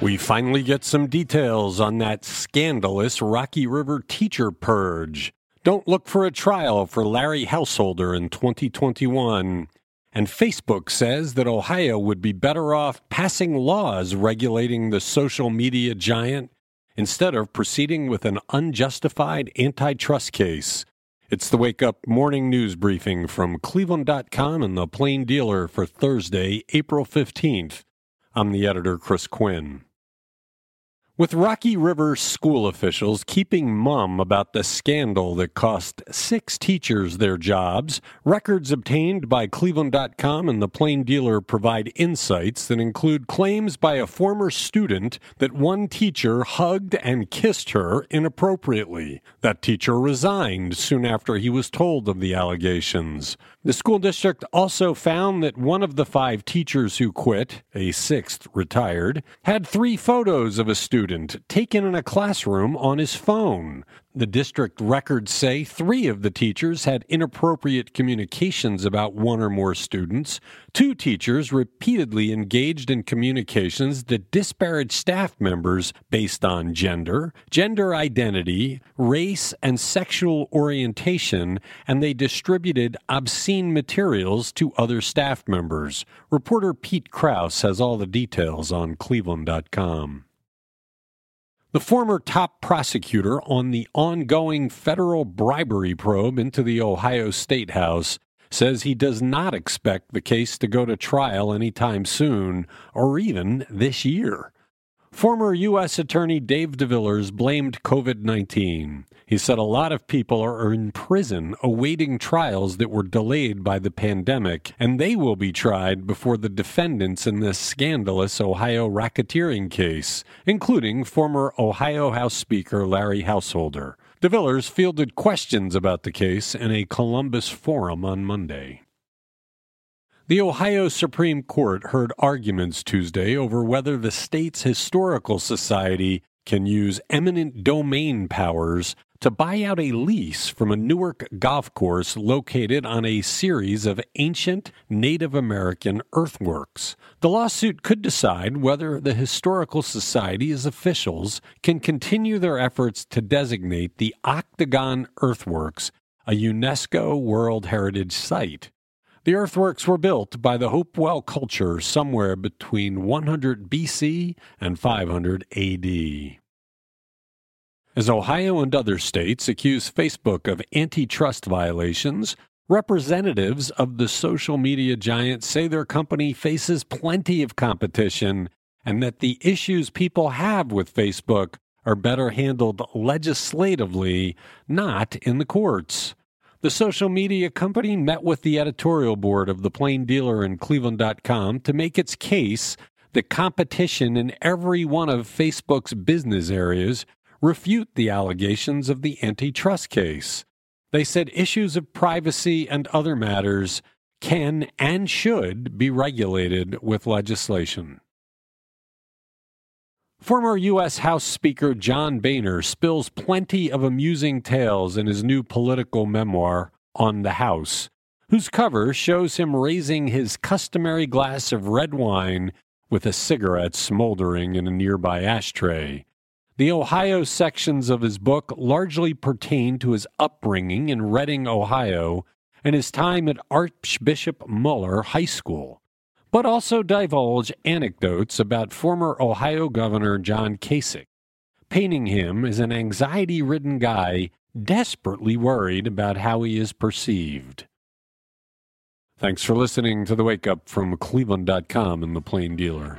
We finally get some details on that scandalous Rocky River teacher purge. Don't look for a trial for Larry Householder in 2021. And Facebook says that Ohio would be better off passing laws regulating the social media giant instead of proceeding with an unjustified antitrust case. It's the Wake Up Morning News Briefing from Cleveland.com and the Plain Dealer for Thursday, April 15th. I'm the editor, Chris Quinn. With Rocky River school officials keeping mum about the scandal that cost six teachers their jobs, records obtained by Cleveland.com and the Plain Dealer provide insights that include claims by a former student that one teacher hugged and kissed her inappropriately. That teacher resigned soon after he was told of the allegations. The school district also found that one of the five teachers who quit, a sixth retired, had three photos of a student taken in a classroom on his phone. The district records say three of the teachers had inappropriate communications about one or more students. Two teachers repeatedly engaged in communications that disparaged staff members based on gender, gender identity, race, and sexual orientation, and they distributed obscene materials to other staff members. Reporter Pete Krouse has all the details on Cleveland.com. The former top prosecutor on the ongoing federal bribery probe into the Ohio State House says he does not expect the case to go to trial anytime soon or even this year. Former U.S. Attorney Dave DeVillers blamed COVID 19. He said a lot of people are in prison awaiting trials that were delayed by the pandemic, and they will be tried before the defendants in this scandalous Ohio racketeering case, including former Ohio House Speaker Larry Householder. DeVillers fielded questions about the case in a Columbus forum on Monday. The Ohio Supreme Court heard arguments Tuesday over whether the state's historical society can use eminent domain powers to buy out a lease from a Newark golf course located on a series of ancient Native American earthworks. The lawsuit could decide whether the Historical Society's officials can continue their efforts to designate the Octagon Earthworks a UNESCO World Heritage Site. The earthworks were built by the Hopewell culture somewhere between 100 BC and 500 AD. As Ohio and other states accuse Facebook of antitrust violations, representatives of the social media giant say their company faces plenty of competition and that the issues people have with Facebook are better handled legislatively, not in the courts. The social media company met with the editorial board of the Plain Dealer and Cleveland.com to make its case that competition in every one of Facebook's business areas refute the allegations of the antitrust case. They said issues of privacy and other matters can and should be regulated with legislation. Former U.S. House Speaker John Boehner spills plenty of amusing tales in his new political memoir, On the House, whose cover shows him raising his customary glass of red wine with a cigarette smoldering in a nearby ashtray. The Ohio sections of his book largely pertain to his upbringing in Reading, Ohio, and his time at Archbishop Moeller High School but also divulge anecdotes about former Ohio Governor John Kasich, painting him as an anxiety ridden guy desperately worried about how he is perceived. Thanks for listening to the Wake Up from Cleveland.com and the Plain Dealer.